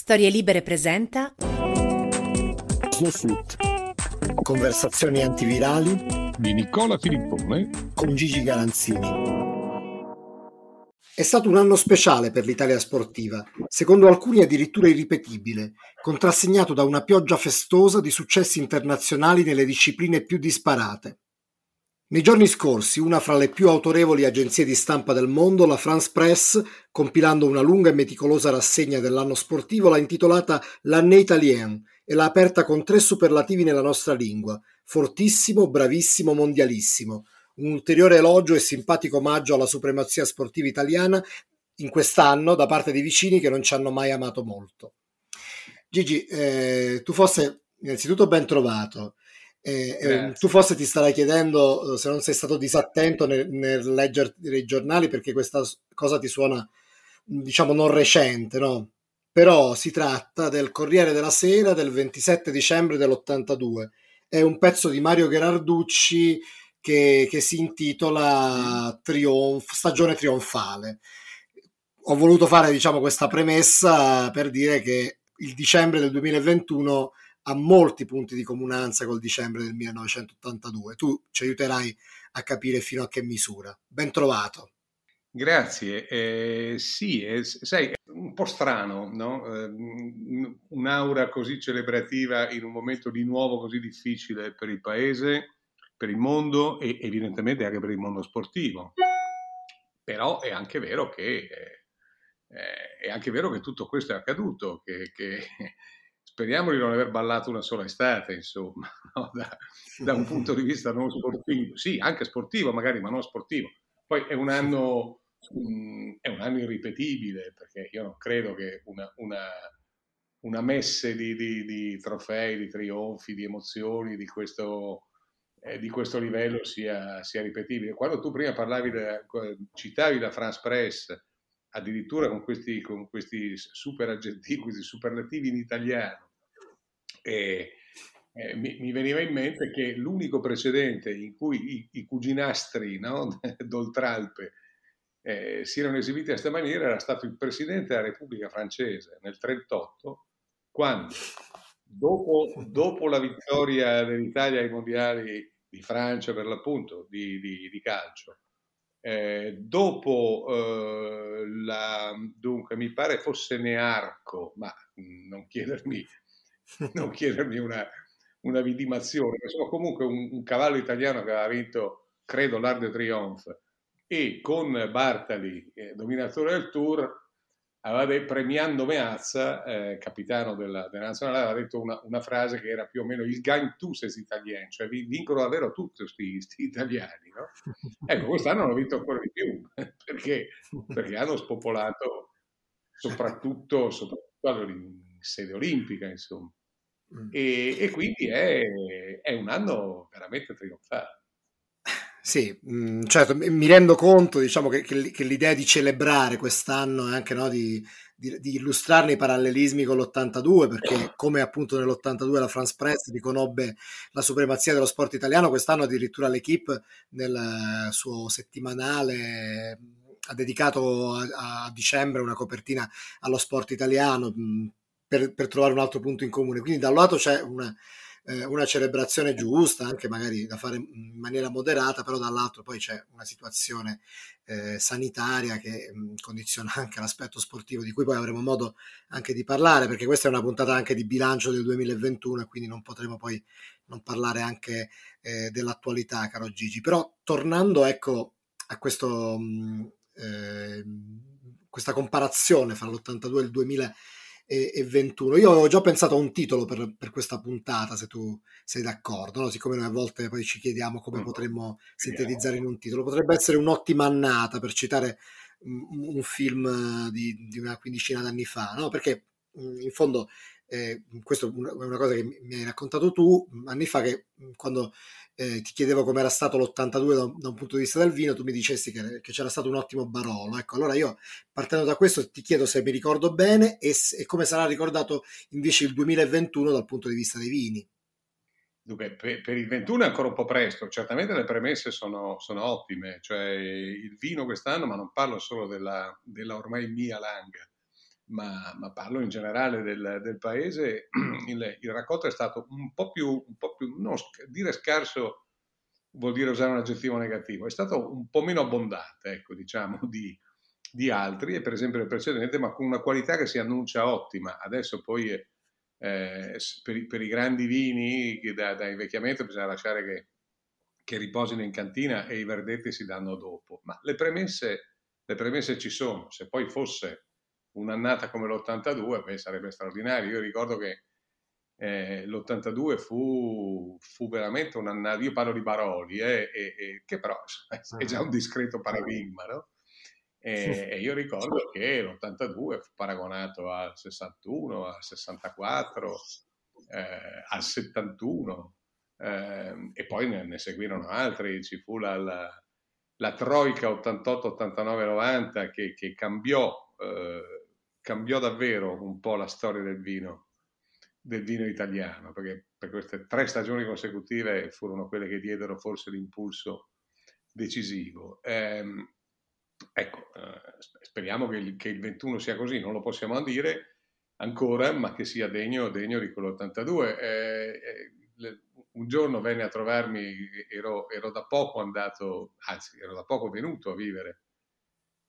Storie Libere presenta Snowflut. Conversazioni antivirali di Nicola Filippone con Gigi Garanzini. È stato un anno speciale per l'Italia sportiva, secondo alcuni addirittura irripetibile, contrassegnato da una pioggia festosa di successi internazionali nelle discipline più disparate. Nei giorni scorsi una fra le più autorevoli agenzie di stampa del mondo, la France Press, compilando una lunga e meticolosa rassegna dell'anno sportivo, l'ha intitolata L'année italien e l'ha aperta con tre superlativi nella nostra lingua: fortissimo, bravissimo, mondialissimo. Un ulteriore elogio e simpatico omaggio alla supremazia sportiva italiana in quest'anno da parte di vicini che non ci hanno mai amato molto. Gigi, eh, tu fosse innanzitutto ben trovato. Eh, eh, tu forse ti starai chiedendo eh, se non sei stato disattento nel, nel leggere i giornali perché questa cosa ti suona, diciamo, non recente, no? Però si tratta del Corriere della Sera del 27 dicembre dell'82. È un pezzo di Mario Gherarducci che, che si intitola Trionf, Stagione trionfale. Ho voluto fare, diciamo, questa premessa per dire che il dicembre del 2021 ha molti punti di comunanza col dicembre del 1982. Tu ci aiuterai a capire fino a che misura. Ben trovato. Grazie. Eh, sì, eh, sai, è un po' strano, no? Eh, un'aura così celebrativa in un momento di nuovo così difficile per il paese, per il mondo e evidentemente anche per il mondo sportivo. Però è anche vero che, eh, è anche vero che tutto questo è accaduto, che, che speriamo di non aver ballato una sola estate, insomma, no? da, da, un punto di vista non sportivo. Sì, anche sportivo magari, ma non sportivo. Poi è un anno, um, è un anno irripetibile, perché io non credo che una, una, una messe di, di, di, trofei, di trionfi, di emozioni di questo, eh, di questo livello sia, sia, ripetibile. Quando tu prima parlavi, de, citavi la France Press, addirittura con questi, con questi super aggettivi, questi superlativi in italiano. E, eh, mi, mi, veniva in mente che l'unico precedente in cui i, i cuginastri no, d'Oltralpe eh, si erano esibiti a questa maniera era stato il presidente della Repubblica francese nel 1938, quando dopo, dopo, la vittoria dell'Italia ai mondiali di Francia per l'appunto di, di, di calcio, eh, dopo eh, la, dunque, mi pare fosse Nearco, ma non chiedermi, non chiedermi una, una vidimazione, insomma comunque un, un, cavallo italiano che aveva vinto, credo, l'Arc de Triomphe e con Bartali, eh, dominatore del Tour, aveva detto, premiando Meazza, eh, capitano della, della, nazionale, aveva detto una, una, frase che era più o meno il gain tous es italien, cioè vincono davvero tutti questi italiani. No? Ecco, quest'anno hanno vinto ancora di più, perché, perché hanno spopolato soprattutto, soprattutto in sede olimpica, insomma. Mm. E, e quindi è, è un anno veramente trionfale. Sì, mh, certo, mi rendo conto diciamo, che, che, l'idea di celebrare quest'anno è anche no, di, di, di, illustrarne i parallelismi con l'82, perché come appunto nell'82 la France Press riconobbe la supremazia dello sport italiano, quest'anno addirittura l'Equipe nel suo settimanale ha dedicato a, a dicembre una copertina allo sport italiano per, per trovare un altro punto in comune. Quindi da un lato c'è una eh, una celebrazione giusta, anche magari da fare in maniera moderata, però dall'altro poi c'è una situazione eh, sanitaria che mh, condiziona anche l'aspetto sportivo, di cui poi avremo modo anche di parlare, perché questa è una puntata anche di bilancio del 2021 e quindi non potremo poi non parlare anche eh, dell'attualità, caro Gigi. Però tornando ecco a questo... Mh, eh, questa comparazione fra l'82 e il 2000 e, e 21. Io avevo già pensato a un titolo per, per questa puntata, se tu sei d'accordo, no? siccome noi a volte poi ci chiediamo come mm. potremmo sintetizzare in un titolo. Potrebbe essere un'ottima annata, per citare un, un film di, di, una quindicina d'anni fa, no? perché in fondo eh, questo è una cosa che mi hai raccontato tu anni fa che quando eh, ti chiedevo com'era stato l'82 da, da, un punto di vista del vino, tu mi dicesti che, che, c'era stato un ottimo Barolo. Ecco, allora io partendo da questo ti chiedo se mi ricordo bene e, e come sarà ricordato invece il 2021 dal punto di vista dei vini. Dunque, per, il 21 è ancora un po' presto, certamente le premesse sono, sono ottime, cioè il vino quest'anno, ma non parlo solo della, della ormai mia langa, ma, ma parlo in generale del, del paese, il, il, raccolto è stato un po' più, un po più non, dire scarso vuol dire usare un aggettivo negativo, è stato un po' meno abbondante, ecco, diciamo, di, di altri, e per esempio il precedente, ma con una qualità che si annuncia ottima. Adesso poi eh, per, i, per, i grandi vini da, da, invecchiamento bisogna lasciare che, che, riposino in cantina e i verdetti si danno dopo. Ma le premesse, le premesse ci sono. Se poi fosse un'annata come l'82, beh, sarebbe straordinario. Io ricordo che eh, l'82 fu, fu, veramente un'annata, io parlo di Baroli, eh, e, e, che però è già un discreto paradigma, no? E, io ricordo che l'82 fu paragonato al 61, al 64, eh, al 71 eh, e poi ne, ne, seguirono altri, ci fu la, la, la Troica 88, 89, 90 che, che cambiò, eh, cambiò davvero un po' la storia del vino, del vino italiano, perché per queste tre stagioni consecutive furono quelle che diedero forse l'impulso decisivo. Eh, Ecco, eh, speriamo che il, che il, 21 sia così, non lo possiamo dire ancora, ma che sia degno, degno di quell'82. Eh, eh, un giorno venne a trovarmi, ero, ero, da poco andato, anzi ero da poco venuto a vivere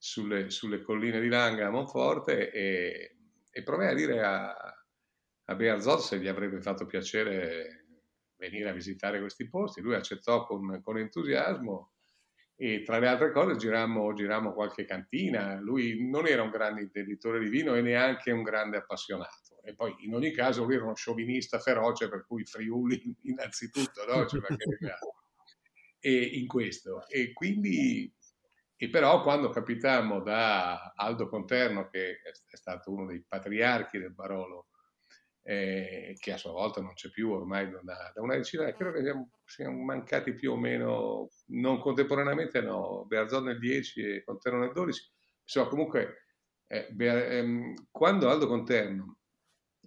sulle, sulle colline di Langa a Monforte e, e provai a dire a, a Bearzot se gli avrebbe fatto piacere venire a visitare questi posti. Lui accettò con, con entusiasmo e tra le altre cose girammo, girammo, qualche cantina. Lui non era un grande intenditore di vino e neanche un grande appassionato. E poi in ogni caso lui era uno sciovinista feroce, per cui Friuli innanzitutto, no? Cioè, e in questo. E quindi, e però quando capitammo da Aldo Conterno, che è stato uno dei patriarchi del Barolo, eh, che a sua volta non c'è più ormai da, da una decina, credo che siamo, siamo, mancati più o meno, non contemporaneamente, no, Bearzon nel 10 e Conterno nel 12, insomma comunque eh, Be- ehm, quando Aldo Conterno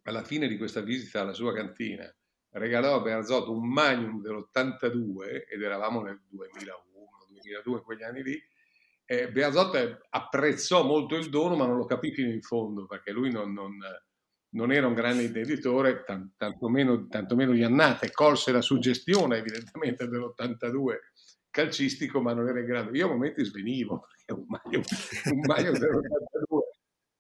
alla fine di questa visita alla sua cantina regalò a Bearzot un Magnum dell'82 ed eravamo nel 2001, 2002, in quegli anni lì, eh, Bearzot apprezzò molto il dono ma non lo capì fino in fondo perché lui non, non non era un grande intenditore, tant- tantomeno, tantomeno Iannate, colse la suggestione evidentemente dell'82 calcistico, ma non era in grado. Io a momenti svenivo, perché un maio, un maio dell'82,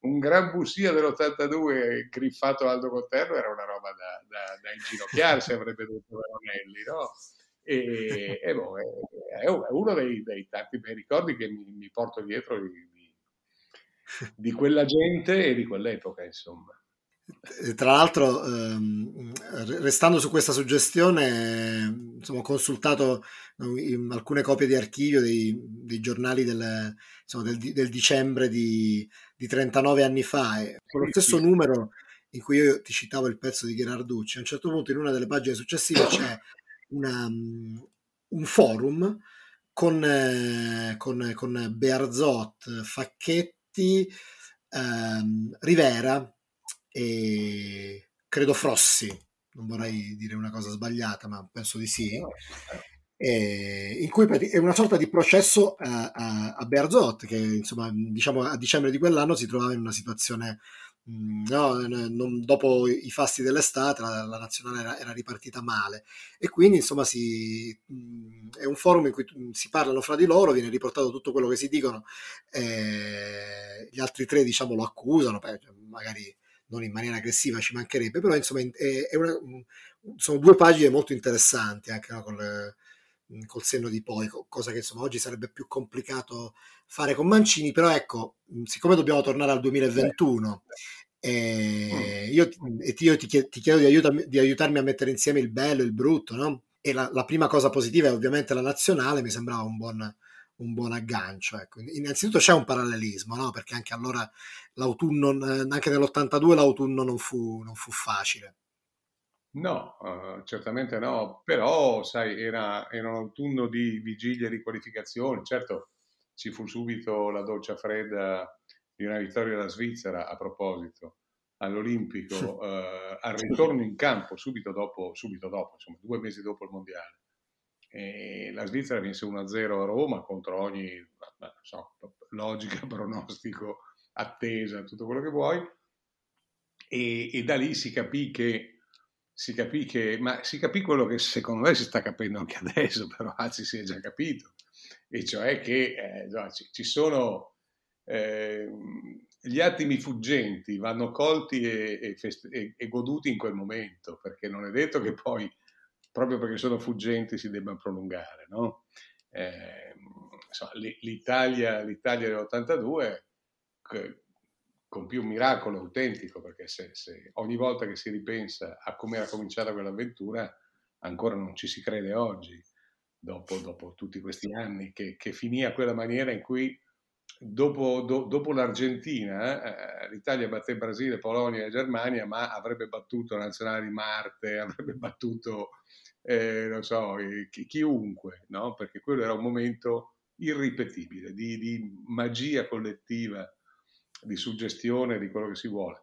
un gran bussia dell'82 griffato Aldo Conterno era una roba da, da, da inginocchiarsi, avrebbe detto Veronelli, no? E, e boh, è, è, uno dei, dei, tanti bei ricordi che mi, mi porto dietro di, di, di quella gente e di quell'epoca, insomma. Tra l'altro, ehm, restando su questa suggestione, insomma, ho consultato alcune copie di archivio dei, dei giornali del, insomma, del, del, dicembre di, di 39 anni fa e con lo stesso numero in cui io ti citavo il pezzo di Gherarducci, a un certo punto in una delle pagine successive c'è una, un forum con, eh, con, con Bearzot, Facchetti, ehm, Rivera, e credo Frossi, non vorrei dire una cosa sbagliata, ma penso di sì, in cui è una sorta di processo a, a, a Berzot, che insomma diciamo a dicembre di quell'anno si trovava in una situazione No, non, dopo i fasti dell'estate la, la nazionale era, era, ripartita male. E quindi insomma si, è un forum in cui si parlano fra di loro, viene riportato tutto quello che si dicono, eh, gli altri tre diciamo lo accusano, beh, magari non in maniera aggressiva, ci mancherebbe, però insomma è, è una, sono due pagine molto interessanti anche no, col, col, senno di poi, cosa che insomma oggi sarebbe più complicato fare con Mancini, però ecco, siccome dobbiamo tornare al 2021 eh, io, io ti, ti, chiedo di, aiutarmi, di, aiutarmi a mettere insieme il bello e il brutto, no? E la, la, prima cosa positiva è ovviamente la nazionale, mi sembrava un buon, un buon aggancio. Ecco. Innanzitutto c'è un parallelismo, no? perché anche allora l'autunno, anche nell'82 l'autunno non fu, non fu facile. No, uh, certamente no, però sai, era, era, un autunno di vigilie di qualificazione, certo ci fu subito la doccia fredda di una vittoria della Svizzera a proposito all'Olimpico, uh, al ritorno in campo subito dopo, subito dopo, insomma due mesi dopo il Mondiale. E la Svizzera vinse 1-0 a Roma contro ogni so, logica, pronostico, attesa, tutto quello che vuoi. e, e da lì si capì che si capì che, ma si capì quello che secondo me si sta capendo anche adesso, però anzi si è già capito, e cioè che eh, ci, sono eh, gli attimi fuggenti, vanno colti e, e, feste- e, e, goduti in quel momento, perché non è detto che poi, proprio perché sono fuggenti, si debbano prolungare. No? Eh, insomma, l'Italia, l'Italia dell'82 compì un miracolo autentico, perché se, se ogni volta che si ripensa a come era cominciata quell'avventura, ancora non ci si crede oggi, dopo, dopo tutti questi anni, che, che, finì a quella maniera in cui dopo, do, dopo l'Argentina eh, l'Italia batté Brasile, Polonia e Germania, ma avrebbe battuto la nazionale di Marte, avrebbe battuto, eh, non so, chi, chiunque, no? perché quello era un momento irripetibile di, di magia collettiva di suggestione di quello che si vuole.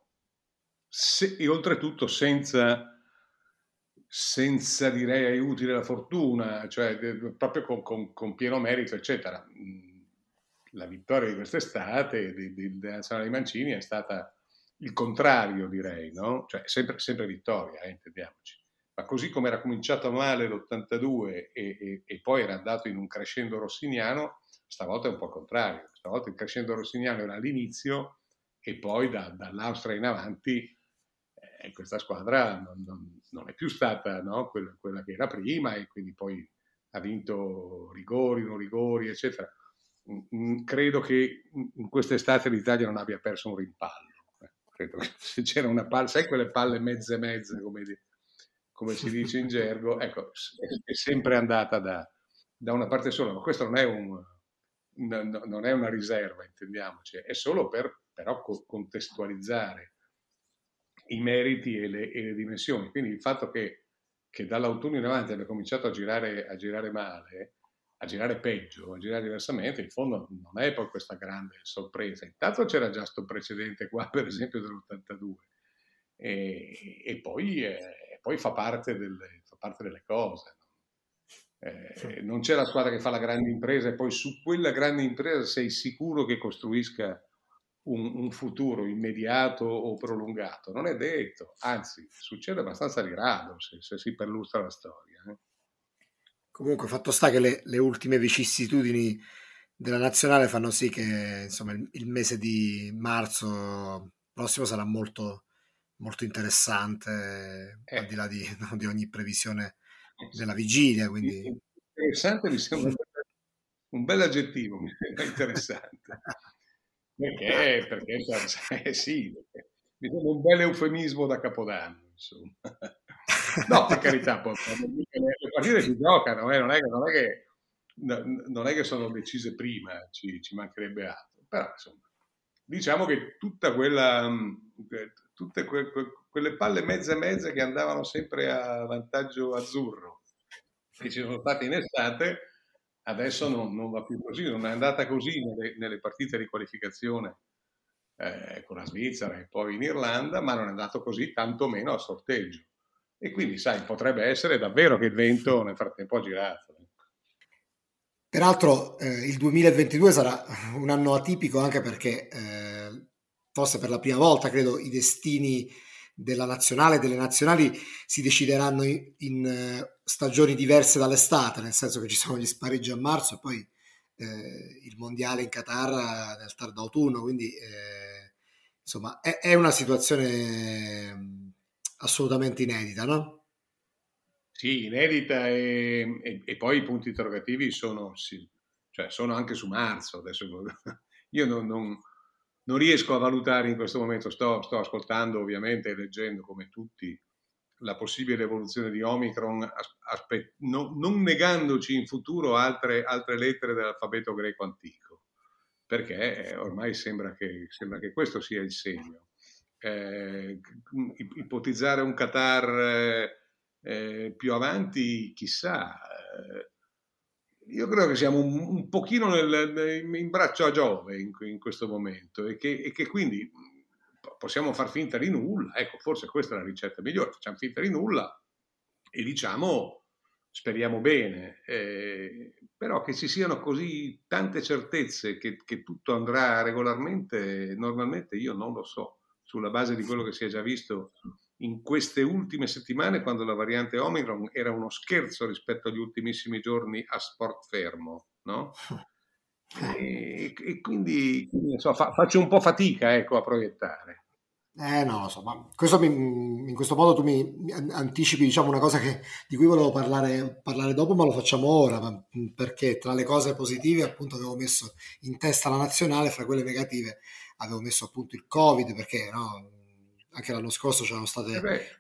Se, e oltretutto senza, senza, direi, aiuti della fortuna, cioè proprio con, con, con, pieno merito, eccetera. Mm, la vittoria di quest'estate della nazionale di Mancini è stata il contrario, direi, no? Cioè, sempre, sempre vittoria, eh, intendiamoci. Ma così come era cominciato male l'82 e, e, e poi era andato in un crescendo rossiniano, stavolta è un po' il contrario stavolta il crescendo rossiniano era all'inizio e poi da, dall'Austria in avanti eh, questa squadra non, non, non, è più stata no? quella, quella, che era prima e quindi poi ha vinto rigori, non rigori, eccetera. Mm, mm, credo che in quest'estate l'Italia non abbia perso un rimpallo. Eh, credo che se c'era una palla, sai quelle palle mezze mezze, come, come si dice in gergo, ecco, è, sempre andata da, da una parte sola, ma questo non è un, no, non è una riserva, intendiamoci, è solo per però contestualizzare i meriti e le, e le dimensioni. Quindi il fatto che, che, dall'autunno in avanti abbia cominciato a girare, a girare male, a girare peggio, a girare diversamente, in fondo non è poi questa grande sorpresa. Intanto c'era già questo precedente qua, per esempio, dell'82, e, e poi, eh, poi fa, parte delle, fa, parte delle, cose. Eh, non c'è la squadra che fa la grande impresa e poi su quella grande impresa sei sicuro che costruisca un, un futuro immediato o prolungato. Non è detto, anzi, succede abbastanza di rado se, se si perlustra la storia. Eh. Comunque, fatto sta che le, le, ultime vicissitudini della nazionale fanno sì che insomma, il, il mese di marzo prossimo sarà molto, molto interessante, eh. al di là di, no, di ogni previsione della vigilia. Quindi... Interessante mi sembra un bel aggettivo, interessante. Perché? Perché eh, sì, mi sembra un bel eufemismo da Capodanno, insomma. No, per carità, le partite si giocano, eh, non, è che, non, è che, non, è che, sono decise prima, ci, ci mancherebbe altro. Però, insomma, diciamo che tutta quella, mm, tutte que, que, quelle palle mezze mezze che andavano sempre a vantaggio azzurro, che ci sono state in estate, adesso non, non va più così, non è andata così nelle, nelle partite di qualificazione eh, con la Svizzera e poi in Irlanda, ma non è andato così tantomeno a sorteggio. E quindi, sai, potrebbe essere davvero che il vento nel frattempo ha girato. Peraltro eh, il 2022 sarà un anno atipico anche perché eh, forse per la prima volta, credo, i destini della nazionale e delle nazionali si decideranno in, in uh, stagioni diverse dall'estate, nel senso che ci sono gli spareggi a marzo e poi eh, il mondiale in Qatar nel tardo autunno, quindi eh, insomma è, è, una situazione mm, assolutamente inedita, no? Sì, inedita e, e, e poi i punti interrogativi sono, sì, cioè sono anche su marzo. Adesso io non, non non riesco a valutare in questo momento, sto, sto ascoltando ovviamente e leggendo come tutti la possibile evoluzione di Omicron, aspe- no, non negandoci in futuro altre, altre, lettere dell'alfabeto greco antico, perché ormai sembra che, sembra che questo sia il segno. Eh, ipotizzare un Qatar eh, più avanti, chissà, eh, io credo che siamo un, un pochino nel, in braccio a Giove in, in questo momento e che, e che, quindi possiamo far finta di nulla. Ecco, forse questa è la ricetta migliore. Facciamo finta di nulla e diciamo speriamo bene, eh, però che ci siano così tante certezze che, che, tutto andrà regolarmente, normalmente io non lo so. sulla base di quello che si è già visto in queste ultime settimane, quando la variante Omicron era uno scherzo rispetto agli ultimissimi giorni a sport fermo, no? E, e quindi, quindi so, fa, faccio un po' fatica ecco, a proiettare. Eh no, insomma, questo mi, in questo modo tu mi anticipi diciamo, una cosa che, di cui volevo parlare, parlare, dopo, ma lo facciamo ora, perché tra le cose positive appunto avevo messo in testa la nazionale, fra quelle negative avevo messo appunto il Covid, perché no, anche l'anno scorso c'erano state eh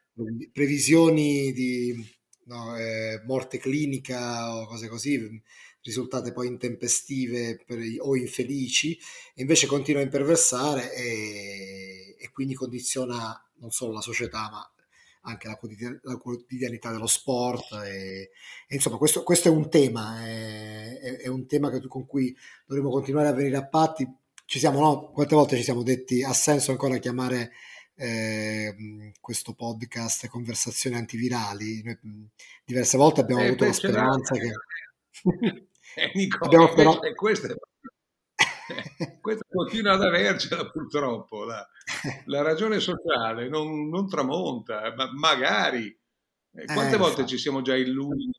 previsioni di no, eh, morte clinica o cose così, risultate poi intempestive per, o infelici, e invece continua a imperversare e, e, quindi condiziona non solo la società ma anche la, quotidian- la quotidianità dello sport. E, e insomma, questo, questo, è un tema, è, è, è un tema che, con cui dovremo continuare a venire a patti. Ci siamo, no? Quante volte ci siamo detti ha senso ancora chiamare eh, questo podcast Conversazioni antivirali? Noi, diverse volte abbiamo eh, avuto la speranza che... Eh, Nico, Abbiamo però... questa, questa continua ad avercela purtroppo. La, la ragione sociale non, non tramonta, ma magari. Eh, quante eh, volte ci siamo già illusi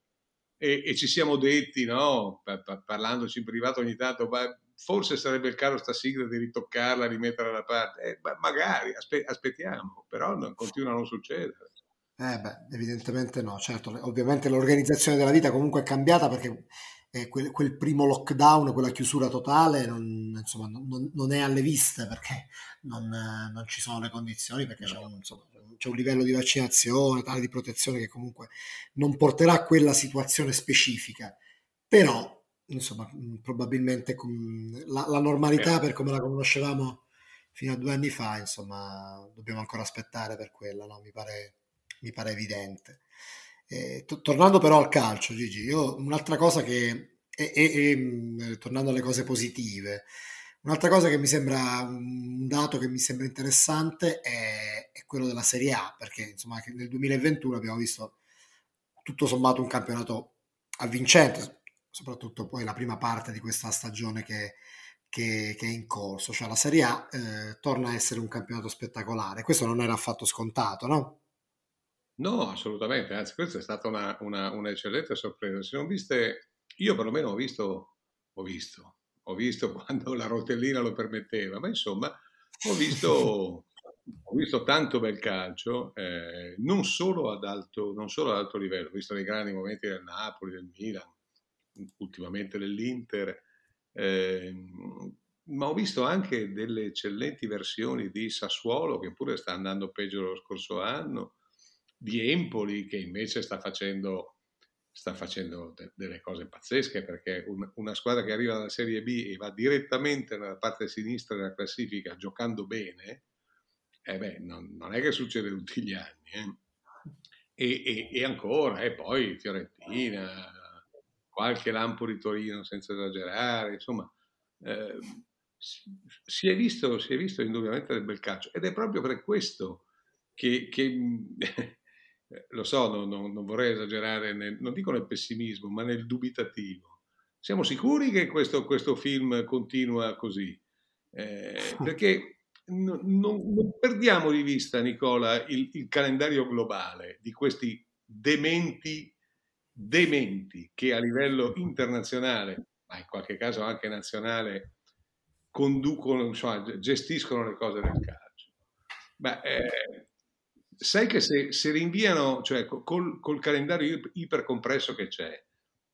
e, e, ci siamo detti, no, parlandoci in privato ogni tanto, ma forse sarebbe il caso sta sigla di ritoccarla, rimetterla da parte. Eh, magari, aspe- aspettiamo, però non, continua a non succedere. Eh beh, evidentemente no, certo, ovviamente l'organizzazione della vita comunque è cambiata perché eh, quel, quel, primo lockdown, quella chiusura totale non, insomma, non, non è alle viste perché non, non, ci sono le condizioni, perché c'è un, insomma, c'è un, livello di vaccinazione, tale di protezione che comunque non porterà a quella situazione specifica. Però, insomma, probabilmente la, la normalità per come la conoscevamo fino a due anni fa, insomma, dobbiamo ancora aspettare per quella, no? mi, pare, mi pare evidente. Eh, to- tornando però al calcio, Gigi, io un'altra cosa che, e, e, e, tornando alle cose positive, un'altra cosa che mi sembra, un dato che mi sembra interessante è, è quello della Serie A, perché insomma nel 2021 abbiamo visto tutto sommato un campionato avvincente, soprattutto poi la prima parte di questa stagione che, che, che è in corso, cioè la Serie A eh, torna a essere un campionato spettacolare. Questo non era affatto scontato, no? No, assolutamente, anzi questa è stata una, una, un'eccellente sorpresa. Se non viste, io perlomeno ho visto, ho visto, ho visto quando la rotellina lo permetteva, ma insomma ho visto, ho visto tanto bel calcio, eh, non, solo ad alto, non solo ad alto livello, ho visto dei grandi momenti del Napoli, del Milan, ultimamente dell'Inter, eh, ma ho visto anche delle eccellenti versioni di Sassuolo che pure sta andando peggio dello scorso anno di Empoli che invece sta facendo, sta facendo de- delle cose pazzesche perché un, una squadra che arriva dalla Serie B e va direttamente nella parte sinistra della classifica giocando bene, eh beh, non, non, è che succede tutti gli anni. Eh. E, e, e, ancora, e poi Fiorentina, qualche lampo di Torino senza esagerare, insomma, eh, si, è visto, si, è visto, indubbiamente del bel calcio ed è proprio per questo che, che lo so, non, non, non vorrei esagerare, nel, non dico nel pessimismo, ma nel dubitativo. Siamo sicuri che questo, questo film continua così? Eh, perché non, non, perdiamo di vista, Nicola, il, il, calendario globale di questi dementi, dementi che a livello internazionale, ma in qualche caso anche nazionale, conducono, insomma, gestiscono le cose del calcio. Beh, eh, sai che se, se rinviano, cioè col, col calendario ipercompresso che c'è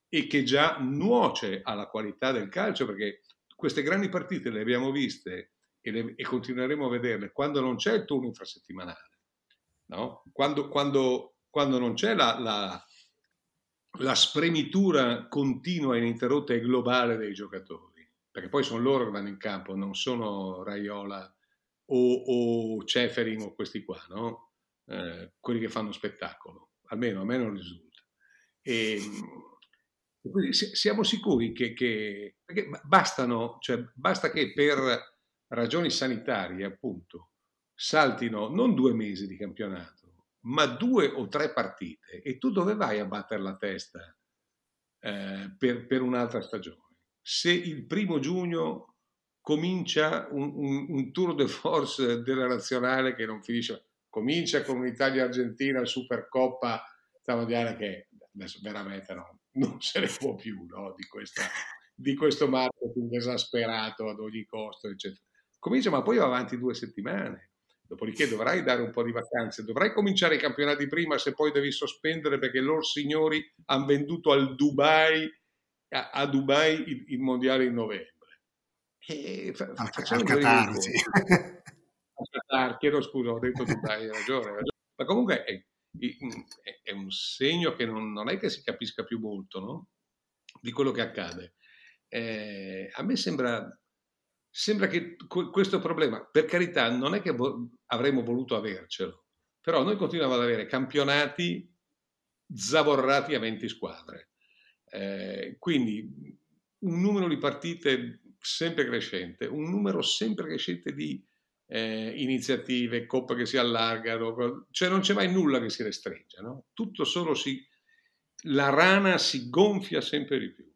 e che già nuoce alla qualità del calcio, perché queste grandi partite le abbiamo viste e, le, e continueremo a vederle quando non c'è il turno infrasettimanale, no? quando, quando, quando non c'è la, la, la spremitura continua, ininterrotta e globale dei giocatori, perché poi sono loro che vanno in campo, non sono Raiola o, o Ceferin o questi qua, no? Eh, quelli che fanno spettacolo, almeno a me non risulta. E, quindi siamo sicuri che, che bastano, cioè basta che per ragioni sanitarie, appunto, saltino non due mesi di campionato, ma due o tre partite e tu dove vai a battere la testa eh, per, per un'altra stagione? Se il primo giugno comincia un, un, un, tour de force della nazionale che non finisce. Comincia con un'Italia-Argentina, Supercoppa, Mondiale che adesso veramente no, non se ne può più no, di, questa, di questo marketing esasperato ad ogni costo, eccetera. Comincia, ma poi va avanti due settimane. Dopodiché dovrai dare un po' di vacanze, dovrai cominciare i campionati prima se poi devi sospendere perché loro signori hanno venduto al Dubai, a, a Dubai il, il, mondiale in novembre. E fa, al, al Qatar, sì. Al Qatar, chiedo scusa, ho detto Dubai, hai ragione, ragione. Ma comunque è, è, un segno che non, non, è che si capisca più molto no? di quello che accade. Eh, a me sembra sembra che questo problema, per carità, non è che avremmo voluto avercelo, però noi continuiamo ad avere campionati zavorrati a 20 squadre. Eh, quindi un numero di partite sempre crescente, un numero sempre crescente di eh, iniziative, coppe che si allargano, cioè non c'è mai nulla che si restringe, no? tutto solo si... la rana si gonfia sempre di più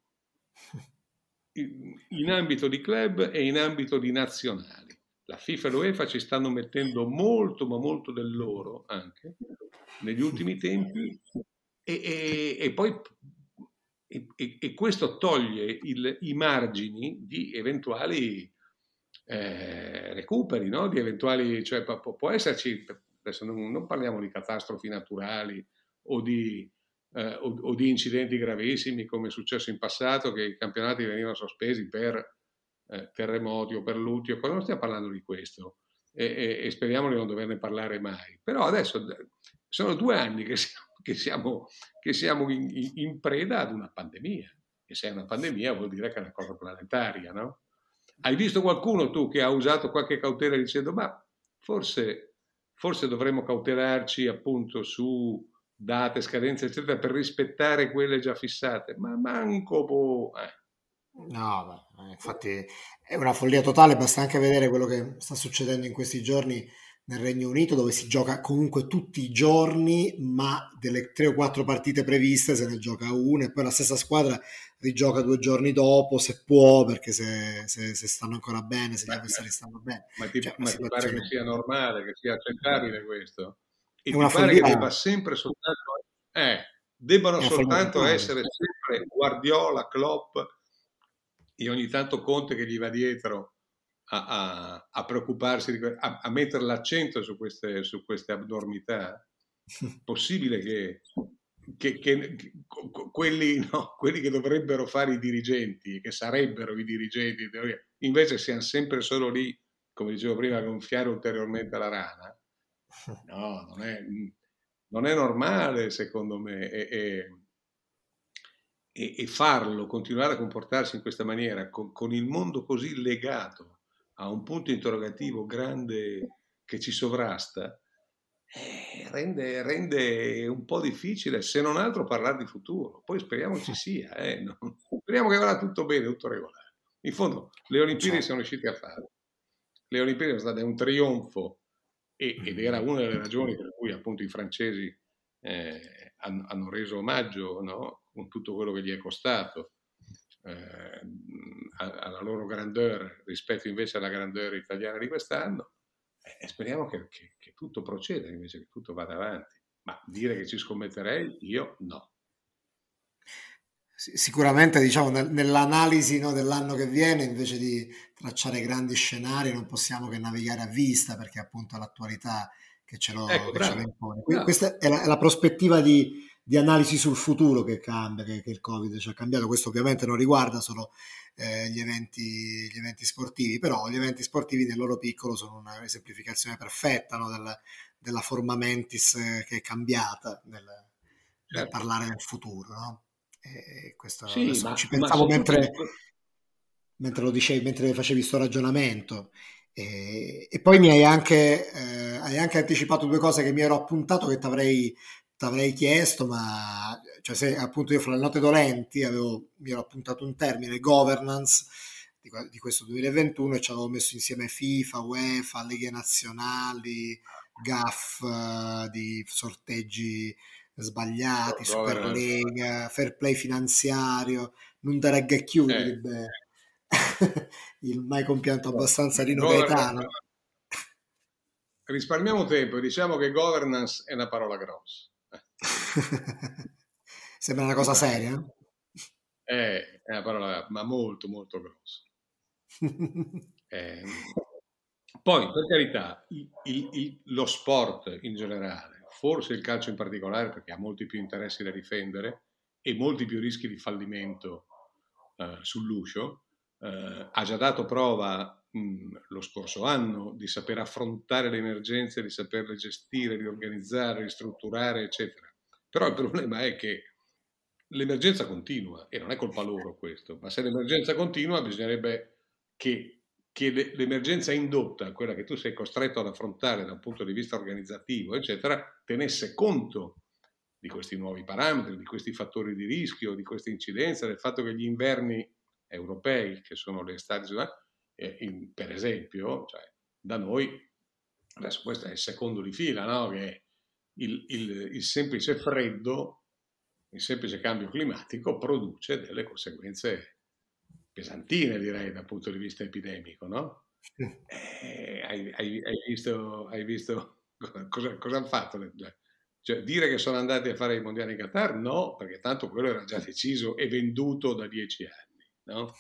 in ambito di club e in ambito di nazionali. La FIFA e l'UEFA ci stanno mettendo molto, ma molto del loro anche negli ultimi tempi e, e, e poi e, e, questo toglie il, i margini di eventuali eh, recuperi, no? di eventuali, cioè, può, può esserci, adesso non, non, parliamo di catastrofi naturali o di eh, o, o, di incidenti gravissimi come è successo in passato che i campionati venivano sospesi per eh, terremoti o per lutti, non stiamo parlando di questo e, e, e, speriamo di non doverne parlare mai. Però adesso sono due anni che siamo, che siamo, che siamo in, in, preda ad una pandemia e se è una pandemia vuol dire che è una cosa planetaria, no? Hai visto qualcuno tu che ha usato qualche cautela dicendo ma forse, forse dovremmo cautelarci appunto su date, scadenze, eccetera, per rispettare quelle già fissate, ma manco può... Eh. No, infatti è una follia totale, basta anche vedere quello che sta succedendo in questi giorni nel Regno Unito, dove si gioca comunque tutti i giorni, ma delle tre o quattro partite previste se ne gioca una e poi la stessa squadra rigioca due giorni dopo, se può, perché se, se, se stanno ancora bene, se gli avversari stanno bene. Ma ti, cioè, ma ti pare che sia normale, che sia accettabile questo? E è una mi pare che debba sempre soltanto, eh, debbano soltanto essere sempre Guardiola, Klopp e ogni tanto Conte che gli va dietro a, a, a preoccuparsi, a, a, mettere l'accento su queste, su queste abnormità. Possibile che, che, che, che quelli, no, quelli, che dovrebbero fare i dirigenti, che sarebbero i dirigenti, invece siano sempre solo lì, come dicevo prima, a gonfiare ulteriormente la rana No, non è, non è normale secondo me e, e, e, farlo, continuare a comportarsi in questa maniera con, con il mondo così legato a un punto interrogativo grande che ci sovrasta, eh, rende, rende, un po' difficile, se non altro, parlare di futuro. Poi speriamo ci sia, eh, no? speriamo che vada tutto bene, tutto regolare. In fondo, le Olimpiadi certo. siamo riusciti a fare. Le Olimpiadi sono state un trionfo e, ed era una delle ragioni per cui appunto i francesi eh, hanno, hanno, reso omaggio no? Con tutto quello che gli è costato eh, alla loro grandeur rispetto invece alla grandeur italiana di quest'anno e speriamo che, che, che tutto proceda invece che tutto vada avanti. Ma dire che ci scommetterei io no. Sicuramente diciamo nell'analisi no, dell'anno che viene invece di tracciare grandi scenari non possiamo che navigare a vista perché appunto l'attualità che ce lo, ecco, che ce lo impone. Bravo. questa è la, è la prospettiva di, di, analisi sul futuro che cambia che, che, il covid ci ha cambiato questo ovviamente non riguarda solo eh, gli, eventi, gli, eventi, sportivi però gli eventi sportivi nel loro piccolo sono una esemplificazione perfetta no, del, della forma mentis che è cambiata nel, certo. nel parlare del futuro no? Questo sì, ma, ci pensavo mentre, mentre, lo dicevi, mentre facevi questo ragionamento. E, e, poi mi hai anche, eh, hai anche anticipato due cose che mi ero appuntato che ti avrei chiesto, ma cioè se appunto io fra le note dolenti avevo, mi ero appuntato un termine, governance di, di questo 2021 e ci avevo messo insieme FIFA, UEFA, leghe nazionali, GAF uh, di sorteggi sbagliati, Superlega, fair play finanziario, non da regga chiudere. Eh. il mai compianto abbastanza Rino Gaetano. Risparmiamo tempo, diciamo che governance è una parola grossa. Sembra una cosa seria. È una parola, ma molto, molto grossa. eh, poi, per carità, il, il, lo sport in generale, forse il calcio in particolare, perché ha molti più interessi da difendere e molti più rischi di fallimento eh, sull'uscio, eh, ha già dato prova mh, lo scorso anno di saper affrontare le emergenze, di saperle gestire, di organizzare, ristrutturare, eccetera. Però il problema è che l'emergenza continua e non è colpa loro questo, ma se l'emergenza continua bisognerebbe che che l'emergenza indotta, quella che tu sei costretto ad affrontare da un punto di vista organizzativo, eccetera, tenesse conto di questi nuovi parametri, di questi fattori di rischio, di queste incidenze, del fatto che gli inverni europei, che sono le estati, eh, in, per esempio, cioè, da noi, adesso questo è il secondo di fila, no? che il, il, il semplice freddo, il semplice cambio climatico produce delle conseguenze pesantine, direi, dal punto di vista epidemico, no? Eh, hai, hai, hai, visto, hai visto cosa, cosa, hanno fatto? Cioè, dire che sono andati a fare i mondiali in Qatar? No, perché tanto quello era già deciso e venduto da dieci anni, no?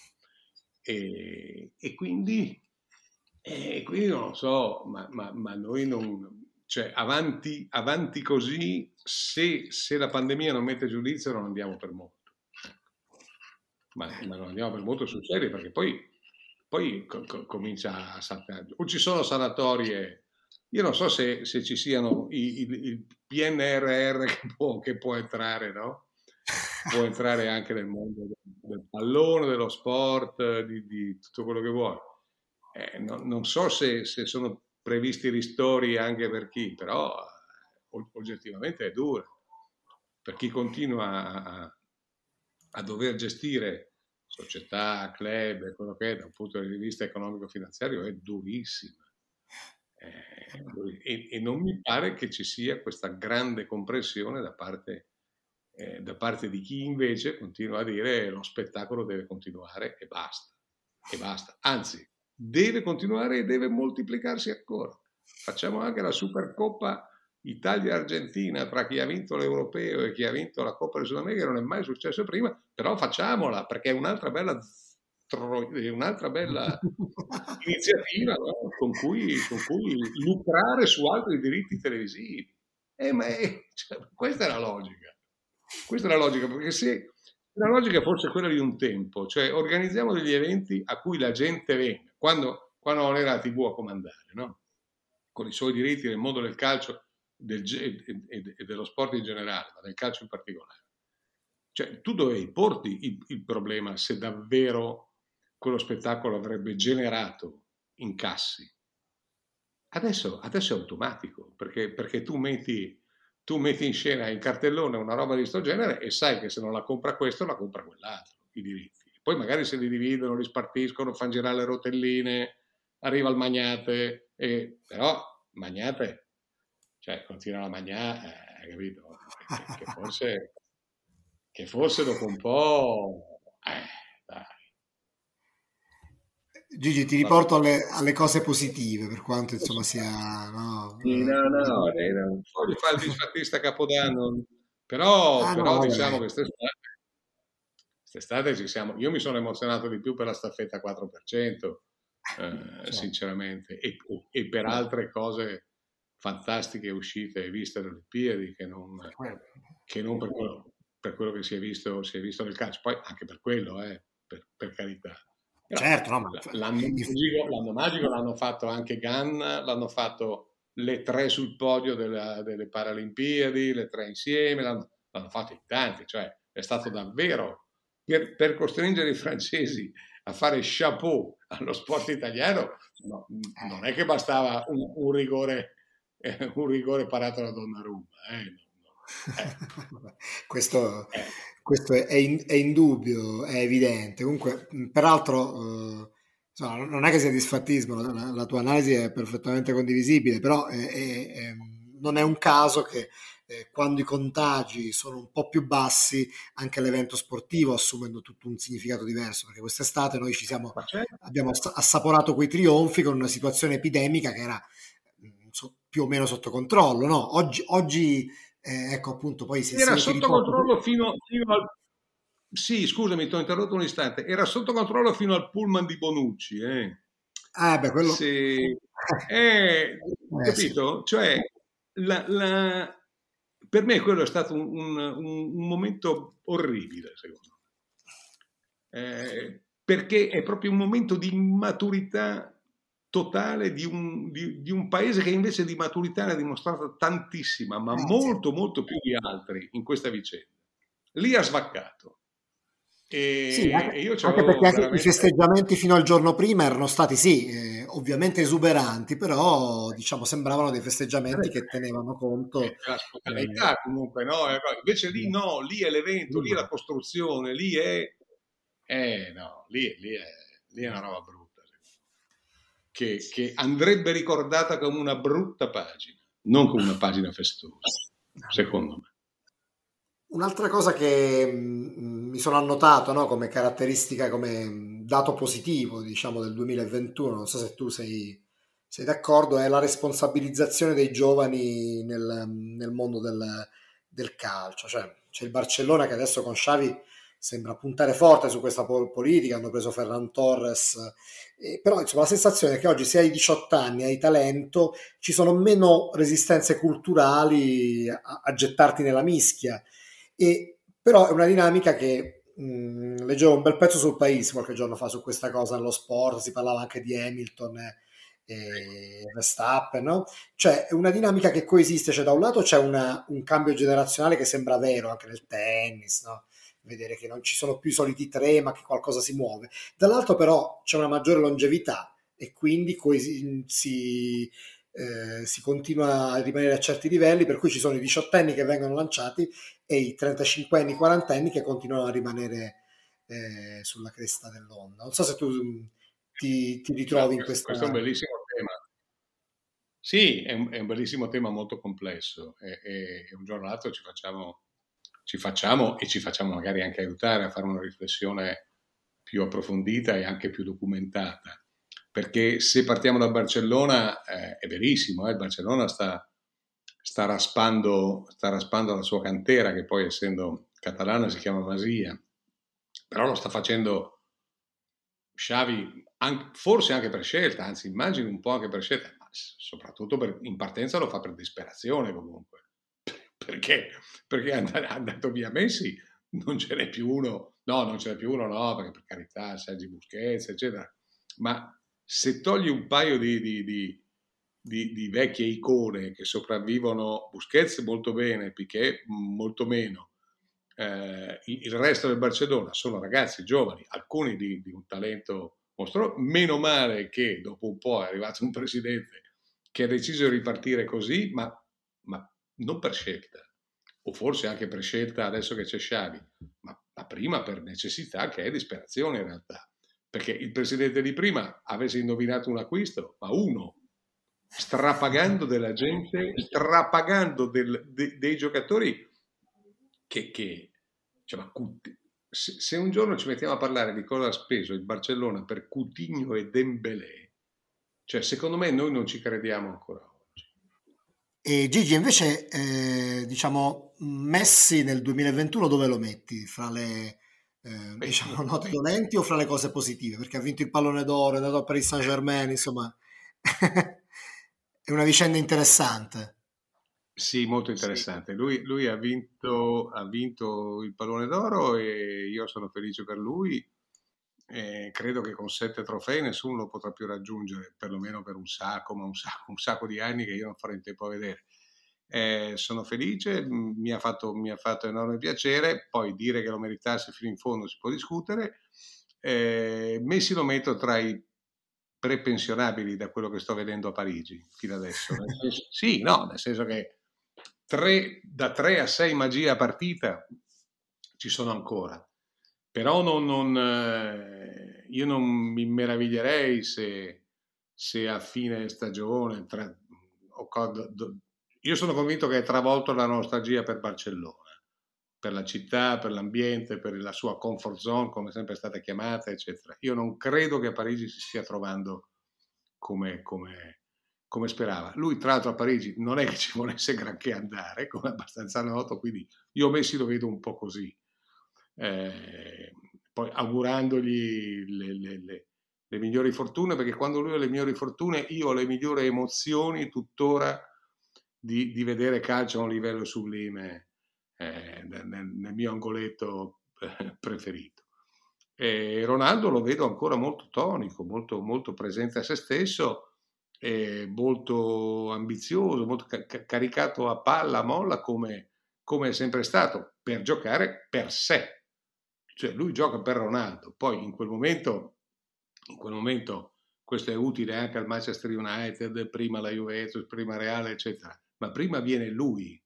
E, e quindi, e quindi non lo so, ma, ma, ma noi non... Cioè, avanti, avanti così, se, se la pandemia non mette giudizio, non andiamo per molto ma, ma non andiamo per molto sul serio perché poi, poi co- co- comincia a saltare. O ci sono sanatorie, io non so se, se ci siano il, il, PNRR che può, che può entrare, no? Può entrare anche nel mondo del, del pallone, dello sport, di, di, tutto quello che vuoi. Eh, no, non so se, se, sono previsti ristori anche per chi, però oggettivamente è dura. Per chi continua a, a dover gestire società, club, quello che è da un punto di vista economico-finanziario è durissima. Eh, e, e, non mi pare che ci sia questa grande comprensione da parte, eh, da parte di chi invece continua a dire lo spettacolo deve continuare e basta. E basta. Anzi, deve continuare e deve moltiplicarsi ancora. Facciamo anche la Supercoppa Italia-Argentina tra chi ha vinto l'Europeo e chi ha vinto la Coppa del Sud America non è mai successo prima, però facciamola perché è un'altra bella, un'altra bella iniziativa no? con, cui, con, cui, lucrare su altri diritti televisivi. Eh, ma è, cioè, questa è la logica. Questa è la logica, perché se la logica fosse quella di un tempo, cioè organizziamo degli eventi a cui la gente venga, quando, quando non era la TV a comandare, no? con i suoi diritti nel mondo del calcio del, e, e, dello sport in generale, ma del calcio in particolare. Cioè, tu dovevi porti il, il problema se davvero quello spettacolo avrebbe generato incassi. Adesso, adesso è automatico, perché, perché tu, metti, tu, metti, in scena in cartellone una roba di questo genere e sai che se non la compra questo, la compra quell'altro, i diritti. Poi magari se li dividono, li spartiscono, fanno girare le rotelline, arriva il magnate, e, però magnate cioè continua a mangiare, eh, capito? Che, che, forse, che forse dopo un po'... Eh, dai. Gigi, ti riporto alle, alle, cose positive, per quanto insomma sia... No, sì, no, no, po' di fare il disfattista Capodanno, però, ah, però no, diciamo che quest'estate, quest'estate ci siamo... Io mi sono emozionato di più per la staffetta 4%, eh, certo. sinceramente, e, e per altre cose fantastiche uscite e viste alle Olimpiadi che non, che non per, quello, per, quello, che si è, visto, si è visto nel calcio, poi anche per quello, eh, per, per, carità. Certo, no, ma... l'anno, magico, l'anno, magico, l'hanno fatto anche Ganna, l'hanno fatto le tre sul podio della, delle Paralimpiadi, le tre insieme, l'hanno, l'hanno fatto in tanti, cioè è stato davvero per, per, costringere i francesi a fare chapeau allo sport italiano, no, non è che bastava un, un rigore un rigore parato da Donnarumma. Eh? Eh. questo, eh. questo è, in, è, indubbio, è evidente. Comunque, peraltro, eh, insomma, non è che sia disfattismo, la, la, tua analisi è perfettamente condivisibile, però è, è, non è un caso che eh, quando i contagi sono un po' più bassi, anche l'evento sportivo assumendo tutto un significato diverso, perché quest'estate noi ci siamo, certo. abbiamo assaporato quei trionfi con una situazione epidemica che era mm, so, più o meno sotto controllo. No? Oggi, oggi eh, ecco appunto, poi si era sotto controllo fino, fino al sì, scusami, ti ho interrotto un istante. Era sotto controllo fino al pullman di Bonucci. Eh. Ah, beh, quello... Sì. Eh, eh, capito? Sì. Cioè, la, la... per me quello è stato un, un, un momento orribile, secondo me. Eh, perché è proprio un momento di maturità totale di un, di, di un, paese che invece di maturità ne ha dimostrato tantissima, ma eh, molto, molto più di altri in questa vicenda. Lì ha svaccato. E, sì, anche, e anche perché veramente... i festeggiamenti fino al giorno prima erano stati sì, eh, ovviamente esuberanti, però diciamo sembravano dei festeggiamenti che tenevano conto. La spontaneità eh, comunque, no? Eh, invece lì no, lì è l'evento, lì è la costruzione, lì è... Eh no, lì, lì, è, lì è una roba brutta. Che, che andrebbe ricordata come una brutta pagina, non come una pagina festosa, secondo me. Un'altra cosa che mm, mi sono annotato no, come caratteristica, come dato positivo diciamo, del 2021, non so se tu sei, sei d'accordo, è la responsabilizzazione dei giovani nel, nel mondo del, del, calcio. Cioè, c'è il Barcellona che adesso con Xavi sembra puntare forte su questa politica, hanno preso Ferran Torres, eh, però insomma, la sensazione è che oggi se hai 18 anni, hai talento, ci sono meno resistenze culturali a, a gettarti nella mischia e, però è una dinamica che mh, mm, leggevo un bel pezzo sul Paese qualche giorno fa su questa cosa nello sport, si parlava anche di Hamilton e Verstappen, no? Cioè è una dinamica che coesiste, cioè da un lato c'è una, un cambio generazionale che sembra vero anche nel tennis, no? vedere che non ci sono più i soliti tre ma che qualcosa si muove, dall'altro però c'è una maggiore longevità e quindi coesi- si, eh, si continua a rimanere a certi livelli, per cui ci sono i 18 anni che vengono lanciati e i 35 anni, 40 anni che continuano a rimanere eh, sulla cresta dell'onda. Non so se tu mm, ti, ti ritrovi no, in questa... Questo è un bellissimo tema. Sì, è un, è un bellissimo tema molto complesso e, e, e un giorno o l'altro ci facciamo, ci facciamo e ci facciamo magari anche aiutare a fare una riflessione più approfondita e anche più documentata perché se partiamo da Barcellona eh, è verissimo, eh, Barcellona sta, sta, raspando, sta raspando la sua cantera, che poi essendo catalana si chiama Masia, però lo sta facendo Xavi, anche, forse anche per scelta, anzi immagino un po' anche per scelta, ma soprattutto per, in partenza lo fa per disperazione comunque. Perché? Perché è andato via Messi, non ce n'è più uno, no, non ce n'è più uno, no, perché per carità, Sergi Busquets, eccetera, ma se togli un paio di, di, di, di, vecchie icone che sopravvivono, Busquets molto bene, Piquet molto meno, eh, il resto del Barcellona sono ragazzi giovani, alcuni di, un talento mostruoso, meno male che dopo un po' è arrivato un presidente che ha deciso di ripartire così, ma, ma non per scelta, o forse anche per scelta adesso che c'è Sciavi, ma, ma prima per necessità che è disperazione in realtà perché il presidente di prima avesse indovinato un acquisto, ma uno, strapagando della gente, strapagando del, de, dei giocatori che, che cioè, ma, se, se, un giorno ci mettiamo a parlare di cosa ha speso il Barcellona per Coutinho e Dembélé, cioè secondo me noi non ci crediamo ancora oggi. E Gigi, invece, eh, diciamo, Messi nel 2021 dove lo metti? Fra le eh, diciamo, note dolenti o fra le cose positive? Perché ha vinto il pallone d'oro, è andato a Paris Saint Germain, insomma, è una vicenda interessante. Sì, molto interessante. Sì. Lui, lui ha, vinto, ha, vinto, il pallone d'oro e io sono felice per lui. Eh, credo che con sette trofei nessuno lo potrà più raggiungere, perlomeno per un sacco, ma un sacco, un sacco di anni che io non farò in tempo a vedere. Eh, sono felice, mi ha, fatto, mi ha, fatto, enorme piacere, poi dire che lo meritasse fino in fondo si può discutere. Eh, Messi lo metto tra i prepensionabili da quello che sto vedendo a Parigi fino adesso. Senso, sì, no, nel senso che tre, da 3 a 6 magie a partita ci sono ancora. Però non, non, eh, io non mi meraviglierei se, se a fine stagione, tra, io sono convinto che è travolto la nostalgia per Barcellona, per la città, per l'ambiente, per la sua comfort zone, come è sempre stata chiamata, eccetera. Io non credo che a Parigi si stia trovando come, come, come sperava. Lui, tra l'altro, a Parigi non è che ci volesse granché andare, come è abbastanza noto, quindi io Messi lo vedo un po' così. Eh, poi augurandogli le, le, le, le, migliori fortune, perché quando lui ha le migliori fortune, io ho le migliori emozioni tuttora di, di vedere calcio a un livello sublime eh, nel, nel, mio angoletto eh, preferito. E Ronaldo lo vedo ancora molto tonico, molto, molto presente a se stesso, molto ambizioso, molto ca- caricato a palla, a molla come, come è sempre stato, per giocare per sé. Cioè lui gioca per Ronaldo, poi in quel momento, in quel momento questo è utile anche al Manchester United, prima la Juventus, prima Reale, eccetera ma prima viene lui.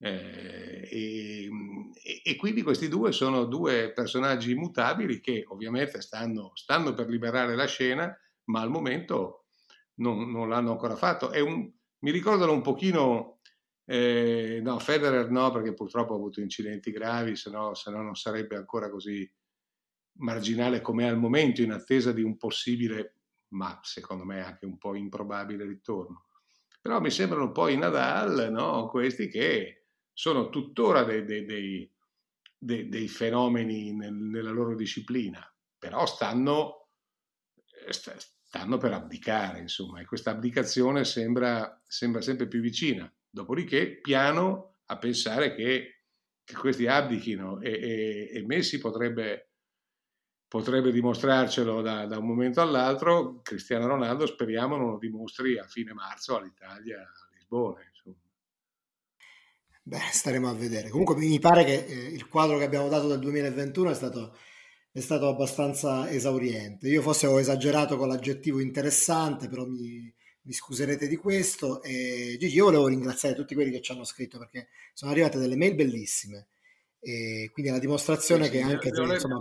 Eh, e, e, quindi questi due sono due personaggi immutabili che ovviamente stanno, stanno per liberare la scena, ma al momento non, non l'hanno ancora fatto. Un, mi ricordano un pochino, eh, no, Federer no, perché purtroppo ha avuto incidenti gravi, se no, se no non sarebbe ancora così marginale come al momento, in attesa di un possibile, ma secondo me anche un po' improbabile ritorno. Però mi sembrano un po' i Nadal, no? questi che sono tuttora dei, dei, dei, dei fenomeni nel, nella loro disciplina, però stanno, eh, stanno per abdicare, insomma, e questa abdicazione sembra, sembra sempre più vicina. Dopodiché, piano a pensare che, che questi abdichino e, e, e Messi potrebbe potrebbe dimostrarcelo da, da, un momento all'altro, Cristiano Ronaldo speriamo non lo dimostri a fine marzo all'Italia, a Lisbona. Insomma. Beh, staremo a vedere. Comunque mi pare che eh, il quadro che abbiamo dato del 2021 è stato, è stato abbastanza esauriente. Io forse ho esagerato con l'aggettivo interessante, però mi, mi scuserete di questo. E Gigi, io volevo ringraziare tutti quelli che ci hanno scritto perché sono arrivate delle mail bellissime. E quindi è la dimostrazione sì, che anche se, insomma,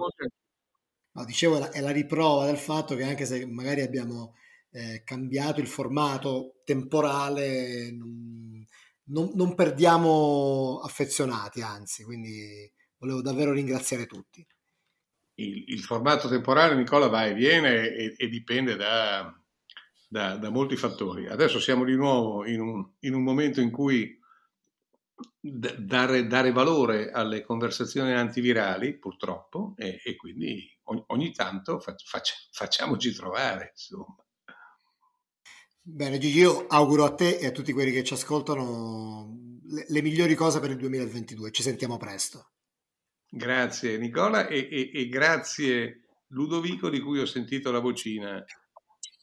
No, dicevo, è la riprova del fatto che anche se magari abbiamo eh, cambiato il formato temporale, non, non, non, perdiamo affezionati, anzi, quindi volevo davvero ringraziare tutti. Il, il formato temporale, Nicola, va e viene e, e dipende da, da, da, molti fattori. Adesso siamo di nuovo in un, in un momento in cui dare, dare, valore alle conversazioni antivirali, purtroppo, e, e quindi ogni tanto faccia, facciamoci trovare. Insomma. Bene Gigi, io auguro a te e a tutti quelli che ci ascoltano le, le migliori cose per il 2022. Ci sentiamo presto. Grazie Nicola e, e, e grazie Ludovico di cui ho sentito la vocina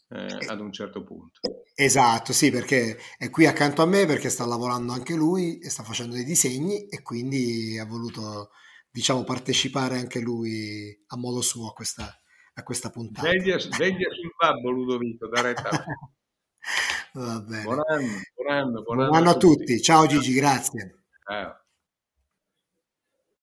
eh, ad un certo punto. Esatto, sì, perché è qui accanto a me perché sta lavorando anche lui e sta facendo dei disegni e quindi ha voluto, diciamo, partecipare anche lui a modo suo a questa, a questa puntata. Veglia, veglia sul babbo Ludovico, da retta. Va bene. Buon anno, buon anno, buon anno, buon anno a tutti. tutti. Ciao Gigi, grazie. Ciao.